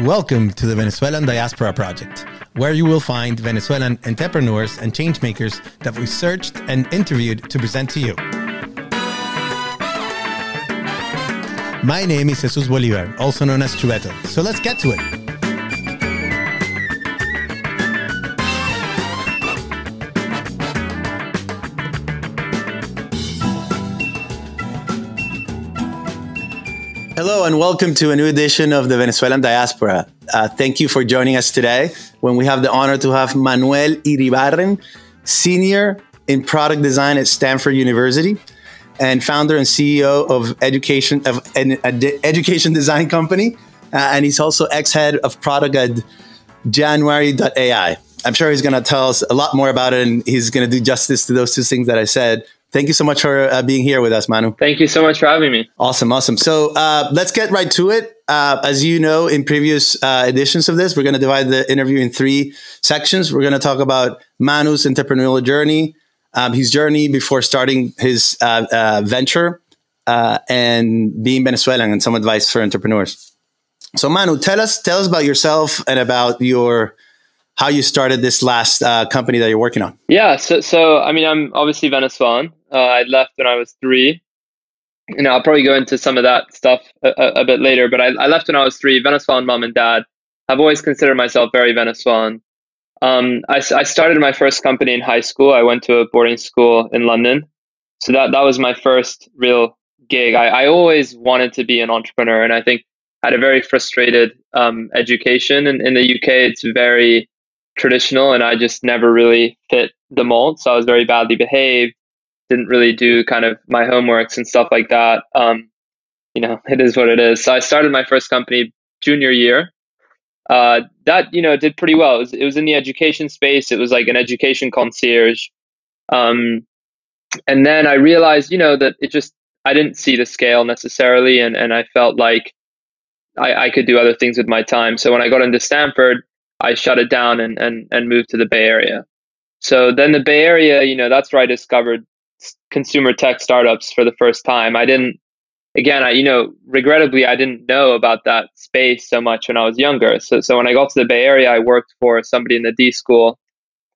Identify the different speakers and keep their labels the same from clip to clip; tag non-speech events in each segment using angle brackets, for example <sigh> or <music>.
Speaker 1: Welcome to the Venezuelan Diaspora Project, where you will find Venezuelan entrepreneurs and changemakers that we searched and interviewed to present to you. My name is Jesus Bolivar, also known as Chubeto, so let's get to it. Hello and welcome to a new edition of the Venezuelan Diaspora. Uh, thank you for joining us today when we have the honor to have Manuel Iribarren, Senior in Product Design at Stanford University and founder and CEO of Education of an Education Design Company. Uh, and he's also ex-head of product at January.ai. I'm sure he's going to tell us a lot more about it and he's going to do justice to those two things that I said. Thank you so much for uh, being here with us, Manu.
Speaker 2: Thank you so much for having me.
Speaker 1: Awesome, awesome. So uh, let's get right to it. Uh, as you know, in previous uh, editions of this, we're going to divide the interview in three sections. We're going to talk about Manu's entrepreneurial journey, um, his journey before starting his uh, uh, venture, and being Venezuelan, and some advice for entrepreneurs. So, Manu, tell us tell us about yourself and about your how you started this last company that you're working on.
Speaker 2: Yeah, so so I mean, I'm obviously Venezuelan. Uh, I left when I was three. And I'll probably go into some of that stuff a, a, a bit later. But I, I, left when I was three. Venezuelan mom and dad. I've always considered myself very Venezuelan. Um, I, I started my first company in high school. I went to a boarding school in London. So that, that was my first real gig. I, I always wanted to be an entrepreneur. And I think had a very frustrated um, education. In, in the UK, it's very traditional. And I just never really fit the mold. So I was very badly behaved didn't really do kind of my homeworks and stuff like that. Um, you know, it is what it is. So I started my first company junior year. Uh, that you know did pretty well. It was, it was in the education space. It was like an education concierge. Um, and then I realized, you know, that it just I didn't see the scale necessarily, and and I felt like I, I could do other things with my time. So when I got into Stanford, I shut it down and and and moved to the Bay Area. So then the Bay Area, you know, that's where I discovered consumer tech startups for the first time. I didn't, again, I, you know, regrettably, I didn't know about that space so much when I was younger. So, so when I got to the Bay Area, I worked for somebody in the D school,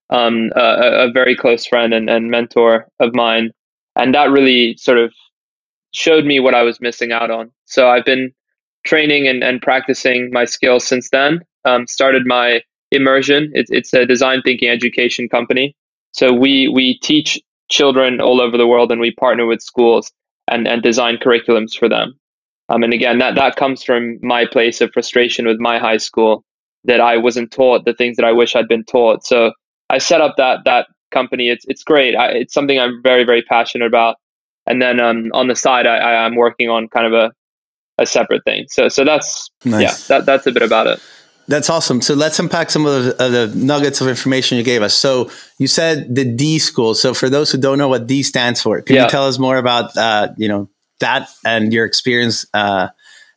Speaker 2: um, a, a, very close friend and, and mentor of mine. And that really sort of showed me what I was missing out on. So I've been training and, and practicing my skills since then. Um, started my immersion. It's, it's a design thinking education company. So we we teach children all over the world and we partner with schools and, and design curriculums for them. Um, and again, that, that comes from my place of frustration with my high school that I wasn't taught the things that I wish I'd been taught. So I set up that, that company. It's, it's great. I, it's something I'm very, very passionate about. And then um, on the side, I, I, am working on kind of a, a separate thing. So, so that's, nice. yeah, that, that's a bit about it.
Speaker 1: That's awesome. So let's unpack some of the, uh, the, nuggets of information you gave us. So you said the D school. So for those who don't know what D stands for, can yeah. you tell us more about uh, you know that and your experience uh,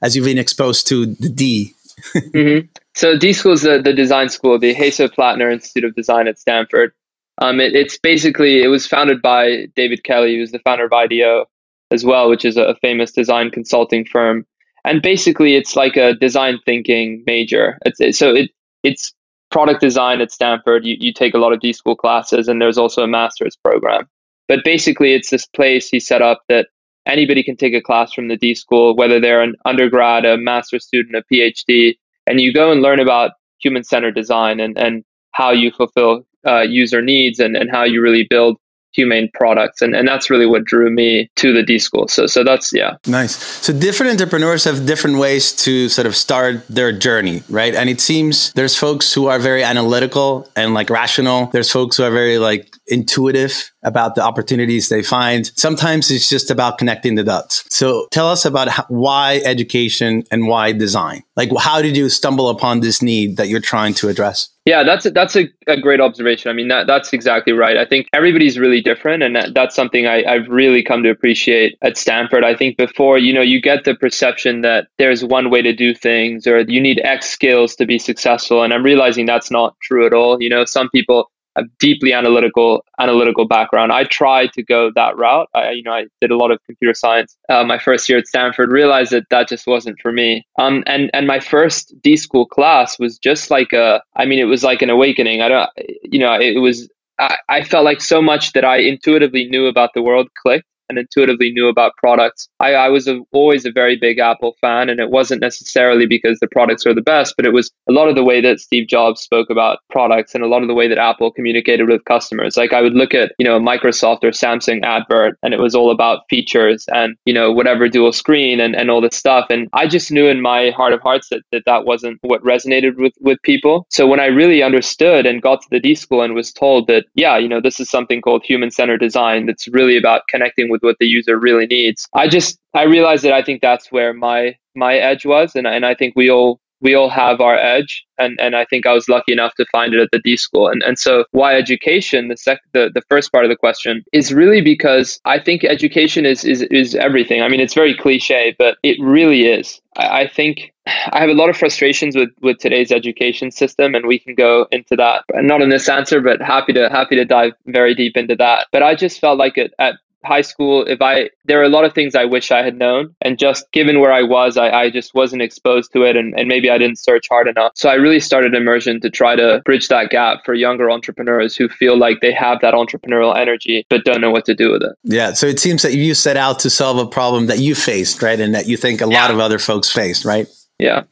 Speaker 1: as you've been exposed to the D? <laughs>
Speaker 2: mm-hmm. So D school is the, the design school, the Hasso Plattner Institute of Design at Stanford. Um, it, it's basically it was founded by David Kelley, who's the founder of IDEO as well, which is a famous design consulting firm and basically it's like a design thinking major. It's, it, so it it's product design at Stanford. You, you take a lot of D school classes, and there's also a master's program. But basically, it's this place he set up that anybody can take a class from the D school, whether they're an undergrad, a master's student, a PhD, and you go and learn about human centered design and, and how you fulfill uh, user needs and, and how you really build humane products and, and that's really what drew me to the d school. So so that's yeah.
Speaker 1: Nice. So different entrepreneurs have different ways to sort of start their journey right? And it seems there's folks who are very analytical and like rational. There's folks who are very like intuitive about the opportunities they find sometimes it's just about connecting the dots so tell us about how, why education and why design like how did you stumble upon this need that you're trying to address
Speaker 2: yeah, that's a, that's a, a great observation. I mean, that, that's exactly right. I think everybody's really different, and that, that's something I, I've really come to appreciate at Stanford. I think before, you know, you get the perception that there's one way to do things, or you need X skills to be successful, and I'm realizing that's not true at all. You know, some people a deeply analytical analytical background. I tried to go that route. I, you know, I did a lot of computer science uh, my first year at Stanford. Realized that that just wasn't for me. Um, and and my first D school class was just like a. I mean, it was like an awakening. I don't, you know, it was. I, I felt like so much that I intuitively knew about the world clicked and intuitively knew about products. I, I was a, always a very big Apple fan, and it wasn't necessarily because the products are the best, but it was a lot of the way that Steve Jobs spoke about products and a lot of the way that Apple communicated with customers. Like I would look at, you know, Microsoft or Samsung advert, and it was all about features and, you know, whatever dual screen and, and all this stuff. And I just knew in my heart of hearts that, that that wasn't what resonated with, with people. So when I really understood and got to the D school and was told that, yeah, you know, this is something called human centered design that's really about connecting with with what the user really needs. I just I realized that I think that's where my my edge was, and and I think we all we all have our edge and and I think I was lucky enough to find it at the D school. And and so why education the sec the, the first part of the question is really because I think education is is is everything. I mean it's very cliche but it really is. I, I think I have a lot of frustrations with with today's education system and we can go into that not in this answer but happy to happy to dive very deep into that. But I just felt like it at high school if i there are a lot of things i wish i had known and just given where i was i, I just wasn't exposed to it and, and maybe i didn't search hard enough. So i really started immersion to try to bridge that gap for younger entrepreneurs who feel like they have that entrepreneurial energy but don't know what to do with it.
Speaker 1: Yeah so it seems that you set out to solve a problem that you faced right and that you think a yeah. lot of other folks faced right?
Speaker 2: Yeah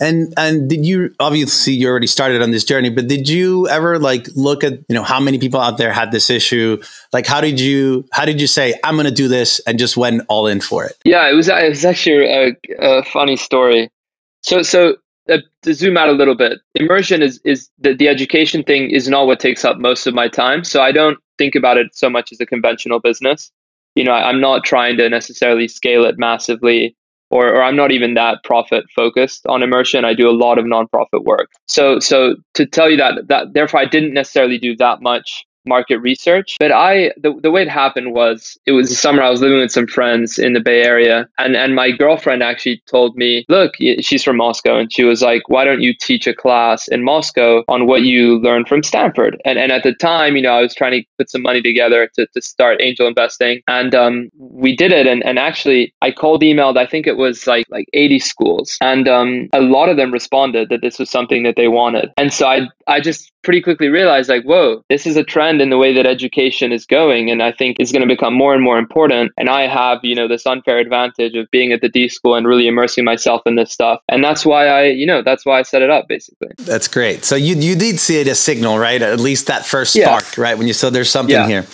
Speaker 1: and and did you obviously you already started on this journey, but did you ever like look at you know how many people out there had this issue? Like how did you how did you say I'm going to do this and just went all in for it?
Speaker 2: Yeah, it was it was actually a, a funny story. So so uh, to zoom out a little bit, immersion is is the, the education thing is not what takes up most of my time. So I don't think about it so much as a conventional business. You know, I, I'm not trying to necessarily scale it massively or, or I'm not even that profit focused on immersion. I do a lot of nonprofit work. So so to tell you that that therefore I didn't necessarily do that much market research. But I, the, the way it happened was it was the summer I was living with some friends in the Bay Area. And, and my girlfriend actually told me, look, she's from Moscow. And she was like, why don't you teach a class in Moscow on what you learned from Stanford? And, and at the time, you know, I was trying to put some money together to, to start angel investing. And um, we did it. And, and actually, I cold emailed, I think it was like, like 80 schools. And um, a lot of them responded that this was something that they wanted. And so I, I just pretty quickly realized like, whoa, this is a trend in the way that education is going. And I think it's going to become more and more important. And I have, you know, this unfair advantage of being at the D school and really immersing myself in this stuff. And that's why I, you know, that's why I set it up basically.
Speaker 1: That's great. So you, you did see it as signal, right? At least that first spark, yeah. right? When you saw there's something yeah. here.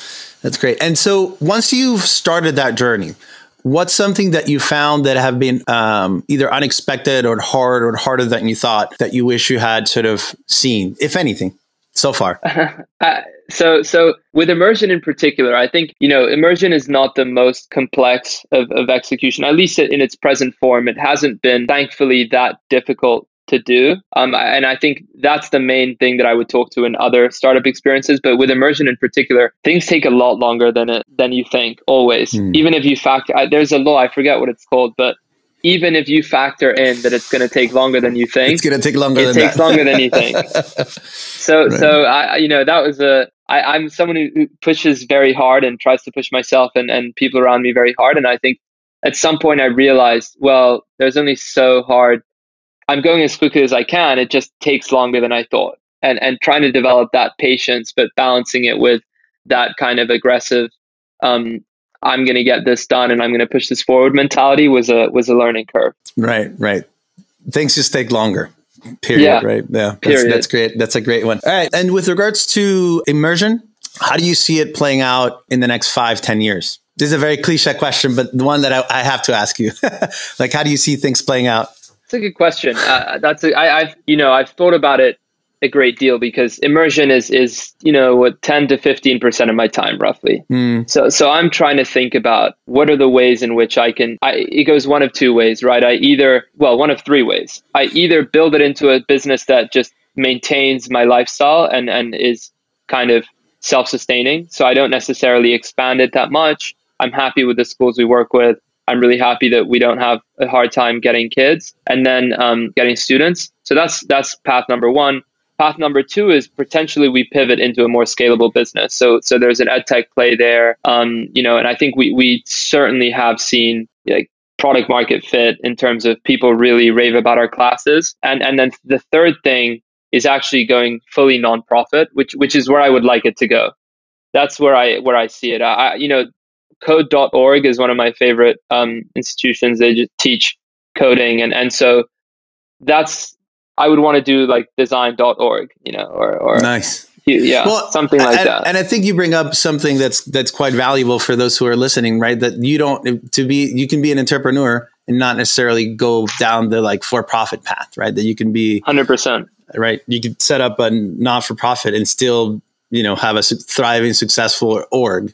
Speaker 1: That's great. And so once you've started that journey, What's something that you found that have been um, either unexpected or hard or harder than you thought that you wish you had sort of seen, if anything? so far? <laughs>
Speaker 2: uh, so, so with immersion in particular, I think you know immersion is not the most complex of, of execution. At least in its present form, it hasn't been, thankfully, that difficult to do. Um, and I think that's the main thing that I would talk to in other startup experiences. But with immersion in particular, things take a lot longer than it than you think. Always, mm. even if you factor, there's a law I forget what it's called, but even if you factor in that it's going to take longer than you think,
Speaker 1: it's going to take longer.
Speaker 2: It takes
Speaker 1: that.
Speaker 2: longer than you <laughs> think. so, right. so I, you know, that was a. I, I'm someone who pushes very hard and tries to push myself and and people around me very hard. And I think at some point I realized, well, there's only so hard. I'm going as quickly as I can. It just takes longer than I thought. And and trying to develop that patience, but balancing it with that kind of aggressive um, I'm going to get this done and I'm going to push this forward mentality was a was a learning curve.
Speaker 1: Right, right. Things just take longer. Period. Yeah, right. Yeah. That's, period. that's great. That's a great one. All right. And with regards to immersion, how do you see it playing out in the next five, ten years? This is a very cliche question, but the one that I, I have to ask you. <laughs> like, how do you see things playing out?
Speaker 2: It's a good question. Uh, that's a, I, I've you know I've thought about it a great deal because immersion is is you know what 10 to 15 percent of my time roughly. Mm. so so i'm trying to think about what are the ways in which i can I, it goes one of two ways right? I either well one of three ways. I either build it into a business that just maintains my lifestyle and and is kind of self-sustaining. So i don't necessarily expand it that much. I'm happy with the schools we work with I'm really happy that we don't have a hard time getting kids and then um, getting students. So that's that's path number one path number two is potentially we pivot into a more scalable business. So so there's an ed tech play there. Um, you know, and I think we we certainly have seen like product market fit in terms of people really rave about our classes. And and then the third thing is actually going fully nonprofit, which which is where I would like it to go. That's where I where I see it. I you know, code.org is one of my favorite um, institutions. They just teach coding and and so that's I would want to do like design.org, you know, or, or
Speaker 1: nice.
Speaker 2: Yeah, well, something like
Speaker 1: and,
Speaker 2: that.
Speaker 1: And I think you bring up something that's that's quite valuable for those who are listening, right? That you don't to be you can be an entrepreneur and not necessarily go down the like for profit path, right? That you can be
Speaker 2: hundred percent
Speaker 1: right. You could set up a not for profit and still you know have a thriving, successful org.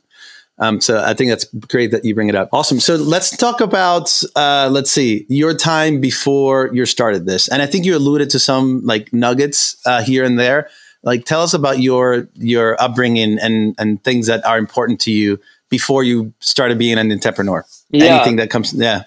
Speaker 1: Um, so I think that's great that you bring it up. Awesome. So let's talk about uh, let's see your time before you started this, and I think you alluded to some like nuggets uh, here and there. Like, tell us about your your upbringing and and things that are important to you before you started being an entrepreneur. Yeah. Anything that comes, yeah.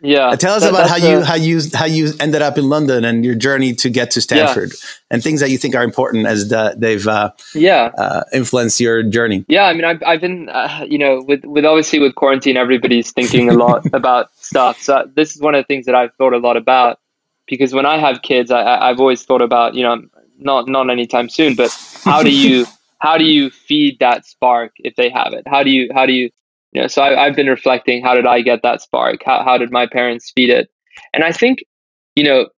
Speaker 2: Yeah.
Speaker 1: Tell us that, about how you how you how you ended up in London and your journey to get to Stanford yeah. and things that you think are important as the, they've uh,
Speaker 2: yeah
Speaker 1: uh, influenced your journey.
Speaker 2: Yeah, I mean, I've I've been uh, you know with with obviously with quarantine, everybody's thinking a lot <laughs> about stuff. So this is one of the things that I've thought a lot about because when I have kids, I I've always thought about you know not not anytime soon, but how do you <laughs> how do you feed that spark if they have it? How do you how do you you know, so I, have been reflecting, how did I get that spark? How, how did my parents feed it? And I think, you know,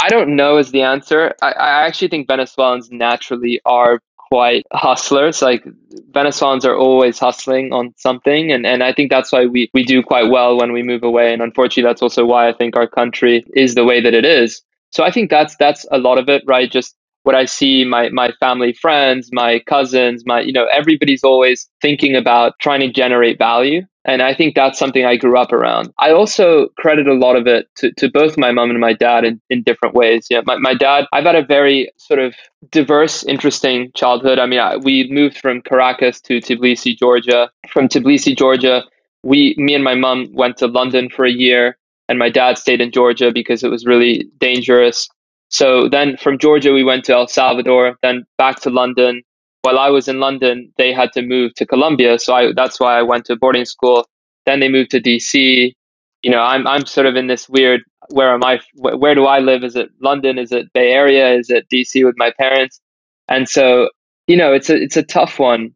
Speaker 2: I don't know is the answer. I, I actually think Venezuelans naturally are quite hustlers. Like Venezuelans are always hustling on something. And, and I think that's why we, we do quite well when we move away. And unfortunately, that's also why I think our country is the way that it is. So I think that's that's a lot of it, right? Just what I see my my family friends, my cousins, my you know everybody's always thinking about trying to generate value. And I think that's something I grew up around. I also credit a lot of it to, to both my mom and my dad in, in different ways. Yeah, my, my dad, I've had a very sort of diverse, interesting childhood. I mean, I, we moved from Caracas to Tbilisi, Georgia. From Tbilisi, Georgia, we, me and my mom went to London for a year and my dad stayed in Georgia because it was really dangerous. So then from Georgia, we went to El Salvador, then back to London. While I was in London, they had to move to Colombia. So I, that's why I went to boarding school. Then they moved to DC. You know, I'm, I'm sort of in this weird, where am I, where do I live? Is it London? Is it Bay Area? Is it DC with my parents? And so, you know, it's a, it's a tough one.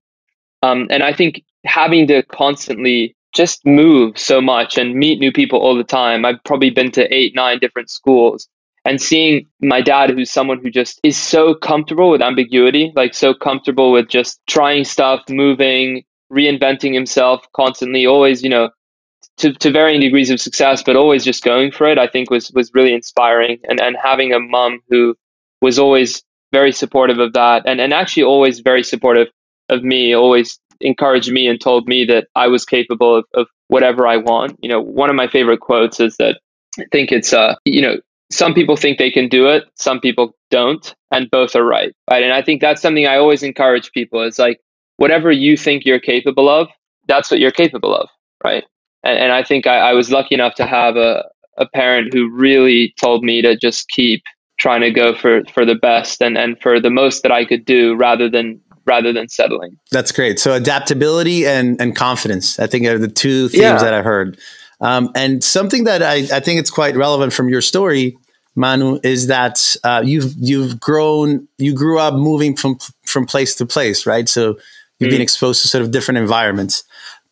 Speaker 2: Um, and I think having to constantly just move so much and meet new people all the time. I've probably been to eight, nine different schools and seeing my dad who's someone who just is so comfortable with ambiguity like so comfortable with just trying stuff moving reinventing himself constantly always you know to, to varying degrees of success but always just going for it i think was was really inspiring. And and having a mom who was always very supportive of that and and actually always very supportive of me always encouraged me and told me that i was capable of, of whatever i want. You know one of my favorite quotes is that I think it's uh you know some people think they can do it, some people don't, and both are right. Right. And I think that's something I always encourage people is like whatever you think you're capable of, that's what you're capable of. Right. And, and I think I, I was lucky enough to have a, a parent who really told me to just keep trying to go for, for the best and, and for the most that I could do rather than rather than settling.
Speaker 1: That's great. So adaptability and, and confidence, I think are the two themes yeah. that I heard. Um, and something that I, I, think it's quite relevant from your story, Manu, is that uh, you've you've grown, you grew up moving from from place to place, right? So you've mm-hmm. been exposed to sort of different environments.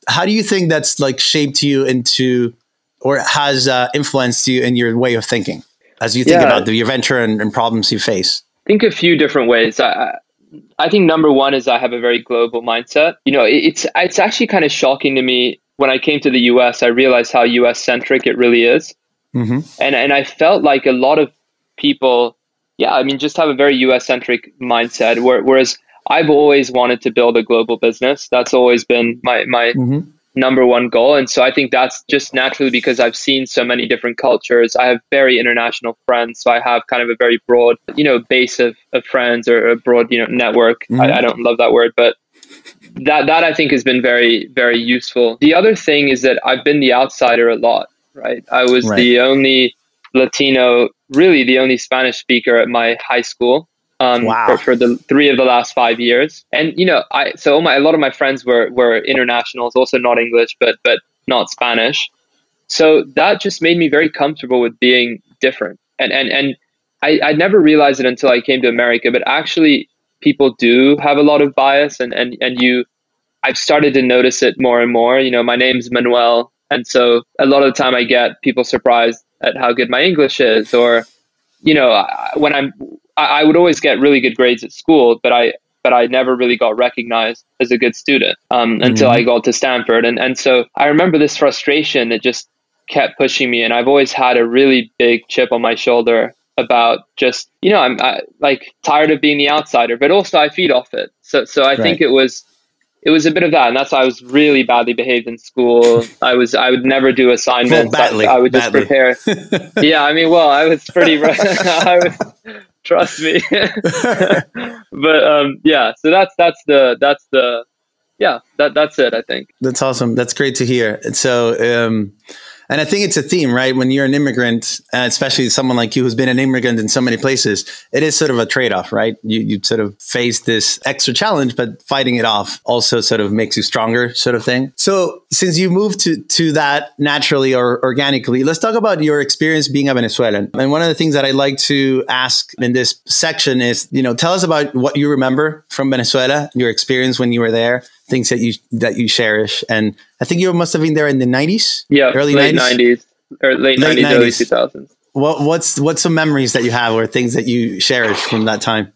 Speaker 1: How do you think that's like shaped you into, or has uh, influenced you in your way of thinking as you think yeah. about the adventure and, and, problems you face?
Speaker 2: Think a few different ways. I, I think number one is I have a very global mindset. You know, it's it's actually kind of shocking to me when I came to the US, I realized how US centric it really is. Mm-hmm. And, and I felt like a lot of people, yeah, I mean, just have a very US centric mindset. Whereas I've always wanted to build a global business. That's always been my, my mm-hmm. Number one goal. And so I think that's just naturally because I've seen so many different cultures. I have very international friends. So I have kind of a very broad, you know, base of, of friends or a broad, you know, network. Mm-hmm. I, I don't love that word, but that that I think has been very very useful. The other thing is that I've been the outsider a lot, right? I was right. the only Latino, really the only Spanish speaker at my high school. Um,
Speaker 1: Wow.
Speaker 2: for, for the three of the last five years. And you know, I so all my a lot of my friends were were internationals, also not English, but but not Spanish. So that just made me very comfortable with being different. And and and I, I never realized it until I came to America, but actually people do have a lot of bias and, and, and you I've started to notice it more and more. You know, my name's Manuel. And so a lot of the time I get people surprised at how good my English is or, you know, when I'm, I I would always get really good grades at school, but I, but I never really got recognized as a good student um, until I got to Stanford. And, and so I remember this frustration that just kept pushing me. And I've always had a really big chip on my shoulder about just, you know, I'm I, like tired of being the outsider, but also I feed off it. So, so I think it was, it was a bit of that, and that's why I was really badly behaved in school. I was I would never do assignments.
Speaker 1: Well, badly,
Speaker 2: I, I would just
Speaker 1: badly.
Speaker 2: prepare. <laughs> yeah, I mean, well, I was pretty. <laughs> I was, trust me. <laughs> <laughs> but um, yeah, so that's that's the that's the yeah that that's it. I think.
Speaker 1: That's awesome. That's great to hear. And So, um, and I think it's a theme, right? When you're an immigrant, uh, especially someone like you who's been an immigrant in so many places, it is sort of a trade off, right? You, you sort of face this extra challenge, but fighting it off also sort of makes you stronger, sort of thing. So, since you moved to, to that naturally or organically, let's talk about your experience being a Venezuelan. And one of the things that I like to ask in this section is, you know, tell us about what you remember from Venezuela, your experience when you were there, things that you that you cherish. And I think you must have been there in the nineties.
Speaker 2: Yeah,
Speaker 1: early
Speaker 2: late
Speaker 1: 90s?
Speaker 2: nineties or late nineties, early
Speaker 1: 90s.
Speaker 2: two thousands.
Speaker 1: What what's what's some memories that you have or things that you cherish from that time?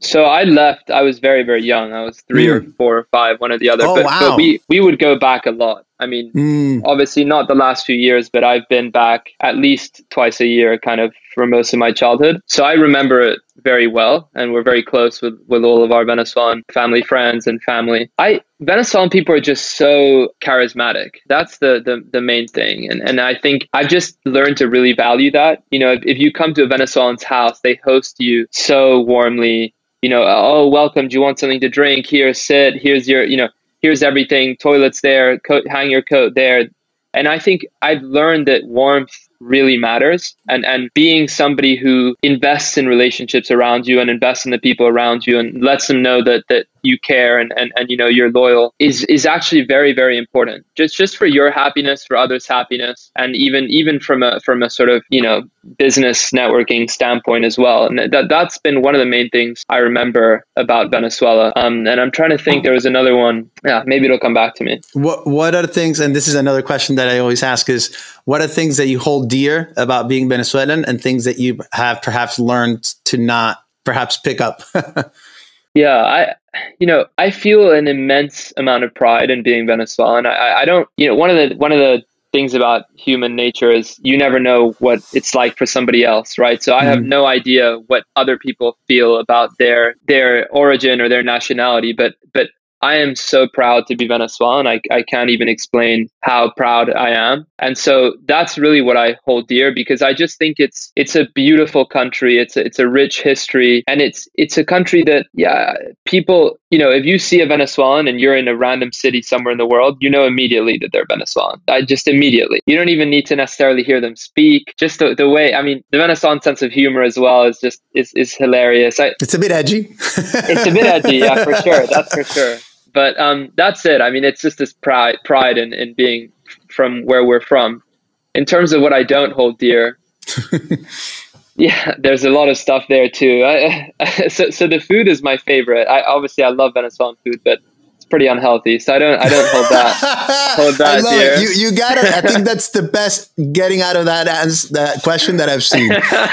Speaker 2: So I left. I was very very young. I was three or four or five, one or the other.
Speaker 1: Hmm. Oh,
Speaker 2: but,
Speaker 1: wow.
Speaker 2: but we we would go back a lot. I mean,
Speaker 1: Mm,
Speaker 2: obviously not the last few years, but I've been back at least twice a year, kind of for most of my childhood. So I remember it very well, and we're very close with with all of our Venezuelan family friends and family. I Venezuelan people are just so charismatic. That's the the, the main thing, and and I think I've just learned to really value that. You know, if, if you come to a Venezuelan's house, they host you so warmly. You know, oh, welcome. Do you want something to drink? Here, sit. Here's your, you know, here's everything toilets there coat hang your coat there and i think i've learned that warmth really matters. And and being somebody who invests in relationships around you and invests in the people around you and lets them know that that you care and and, and you know you're loyal is is actually very very important. Just just for your happiness for others happiness and even even from a from a sort of you know business networking standpoint as well. And that that's been one of the main things i remember about venezuela. Um and i'm trying to think there was another one. Yeah maybe it'll come back to me.
Speaker 1: What what are things? And this is another question that I always ask: is what are things that you hold dear about being Venezuelan, and things that you have perhaps learned to not perhaps pick up? <laughs>
Speaker 2: Yeah, I, you know, I feel an immense amount of pride in being Venezuelan. I, I don't, you know, one of the one of the things about human nature is you never know what it's like for somebody else, right? So I have
Speaker 1: Mhm.
Speaker 2: no idea what other people feel about their their origin or their nationality, but but I am so proud to be Venezuelan. I, I can't even explain how proud I am. And so that's really what I hold dear because I just think it's it's a beautiful country. It's a, it's a rich history and it's it's a country that yeah, people, you know, if you see a Venezuelan and you're in a random city somewhere in the world, you know immediately that they're Venezuelan. I just immediately. You don't even need to necessarily hear them speak. Just the, the way, I mean, the Venezuelan sense of humor as well is just is is hilarious. I
Speaker 1: it's a bit edgy.
Speaker 2: it's a bit edgy, yeah, for <laughs> sure. That's for sure. But um, that's it. I mean, it's just this pride, pride in, in being from where we're from. In terms of what I don't hold dear, <laughs> yeah, there's a lot of stuff there too. I, <laughs> so, so the food is my favorite. I obviously I love Venezuelan food, but it's pretty unhealthy. So I don't I don't hold that. <laughs> Hold that
Speaker 1: I love
Speaker 2: dear.
Speaker 1: it. You you got it. I think that's the best getting out of that ans- that question that I've seen.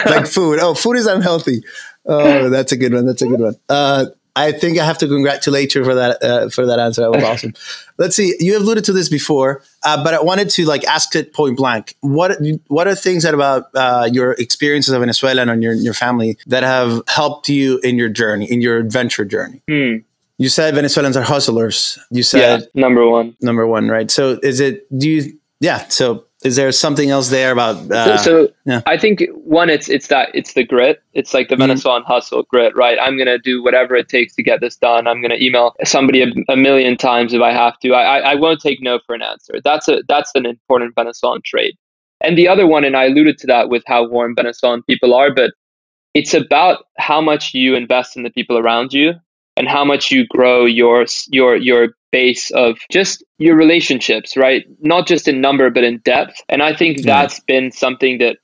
Speaker 1: like food. Oh, food is unhealthy. Oh, that's a good one. That's a good one. Uh, I think I have to congratulate you for that uh, for that answer. That was <laughs> awesome. Let's see. You have alluded to this before, uh, but I wanted to like ask it point blank. What what are things that about uh, your experiences of Venezuela and on your your family that have helped you in your journey, in your adventure journey?
Speaker 2: Hmm.
Speaker 1: You said Venezuelans are hustlers. You
Speaker 2: Yeah,
Speaker 1: said
Speaker 2: number one.
Speaker 1: number one, right? So is it? Do you? Yeah. So is there something else there about? Uh,
Speaker 2: so, so
Speaker 1: yeah.
Speaker 2: I think one, it's it's that it's the grit. It's like the
Speaker 1: Mhm.
Speaker 2: Venezuelan hustle grit, right? I'm gonna do whatever it takes to get this done. I'm gonna email somebody a, a million times if I have to. I, I I won't take no for an answer. That's a that's an important Venezuelan trait. And the other one, and I alluded to that with how warm Venezuelan people are, but it's about how much you invest in the people around you and how much you grow your your your base of just your relationships, right? Not just in number but in depth. And I think mm. that's been something that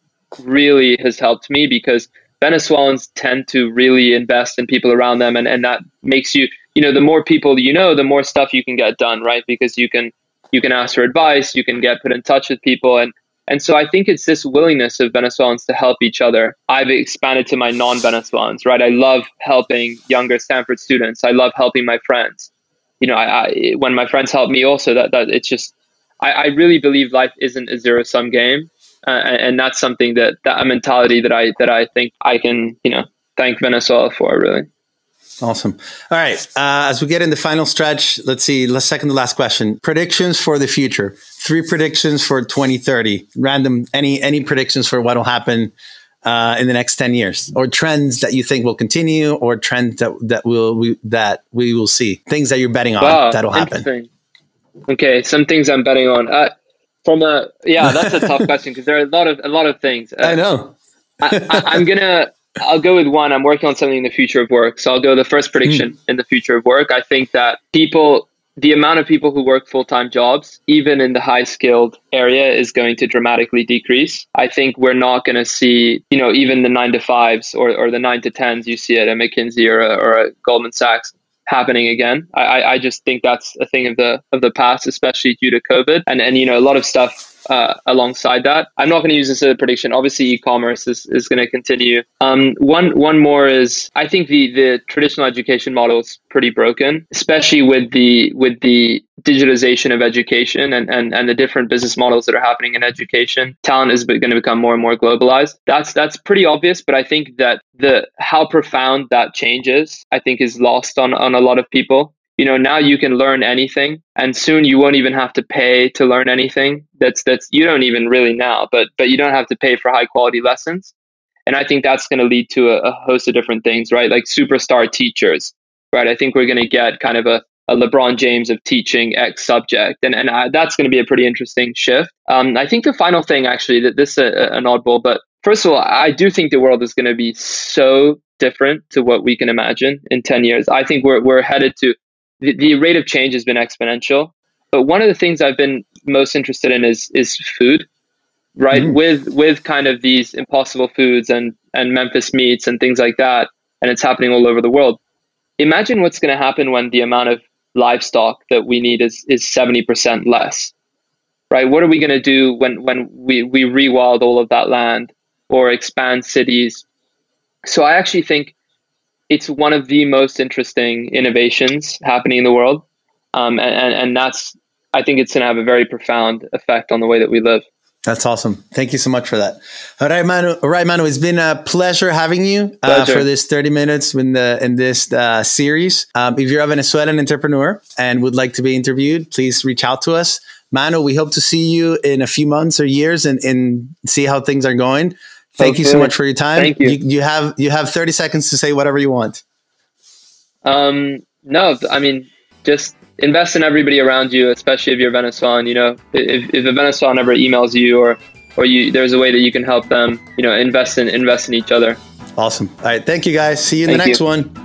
Speaker 2: really has helped me because Venezuelans tend to really invest in people around them and, and that makes you you know the more people you know the more stuff you can get done right because you can you can ask for advice you can get put in touch with people and and so I think it's this willingness of Venezuelans to help each other. I've expanded to my non Venezuelans, right? I love helping younger Stanford students. I love helping my friends. You know, I, I when my friends help me also, that, that it's just, I, I really believe life isn't a zero sum game. Uh, and, and that's something that, that a mentality that I, that I think I can, you know, thank Venezuela for really.
Speaker 1: Awesome. All right. Uh, as we get in the final stretch, let's see. Let's second the last question. Predictions for the future. Three predictions for 2030. Random. Any any predictions for what will happen uh, in the next 10 years, or trends that you think will continue, or trends that that will we, that we will see. Things that you're betting on wow, that'll happen.
Speaker 2: Okay, some things I'm betting on. Uh, from a yeah, that's a tough <laughs> question because there are a lot of a lot of things.
Speaker 1: I know.
Speaker 2: I, I, I'm gonna I'll go with one. I'm working on something in the future of work. So I'll go the first prediction mm. in the future of work. I think that people, the amount of people who work full time jobs, even in the high skilled area, is going to dramatically decrease. I think we're not going to see, you know, even the nine to fives or, or the nine to tens you see at a McKinsey or a, or a Goldman Sachs happening again. I, I just think that's a thing of the of the past, especially due to COVID. And and you know, a lot of stuff uh, alongside that. I'm not going to use this as a prediction. Obviously, e-commerce is, is going to continue. Um, one one more is I think the the traditional education model is pretty broken, especially with the with the digitalization of education and, and, and the different business models that are happening in education. Talent is going to become more and more globalized. That's that's pretty obvious, but I think that the how profound that change is, I think, is lost on on a lot of people you know now you can learn anything and soon you won't even have to pay to learn anything. That's that's you don't even really now but but you don't have to pay for high quality lessons. And i think that's going to lead to a, a, host of different things right? Like superstar teachers right? I think we're going to get kind of a, a lebron james of teaching x subject and and I, that's going to be a pretty interesting shift. Um, i think the final thing actually that this is a, an oddball but first of all i do think the world is going to be so different to what we can imagine in 10 years. I think we're, we're headed to the, the rate of change has been exponential. But one of the things I've been most interested in is is food, right? Mm. With with kind of these impossible foods and and Memphis meats and things like that, and it's happening all over the world. Imagine what's going to happen when the amount of livestock that we need is is seventy percent less, right? What are we going to do when when we we rewild all of that land or expand cities? So I actually think it's one of the most interesting innovations happening in the world. Um, and, and that's, I think it's going to have a very profound effect on the way that we live.
Speaker 1: That's awesome. Thank you so much for that. All right, Manu. All right, Manu. It's been a pleasure having you uh, for this 30 minutes in the in this uh, series. Um, if you're a Venezuelan entrepreneur and would like to be interviewed, please reach out to us. Manu, we hope to see you in a few months or years and, and see how things are going. Thank you so much for your time.
Speaker 2: Thank you. you.
Speaker 1: you. have you have 30 seconds to say whatever you want.
Speaker 2: Um, no, I mean, just invest in everybody around you, especially if you're Venezuelan. You know, if, if a Venezuelan ever emails you or or you, there's a way that you can help them. You know, invest in invest in each other.
Speaker 1: Awesome. All right. Thank you guys. See you in thank the next you. one.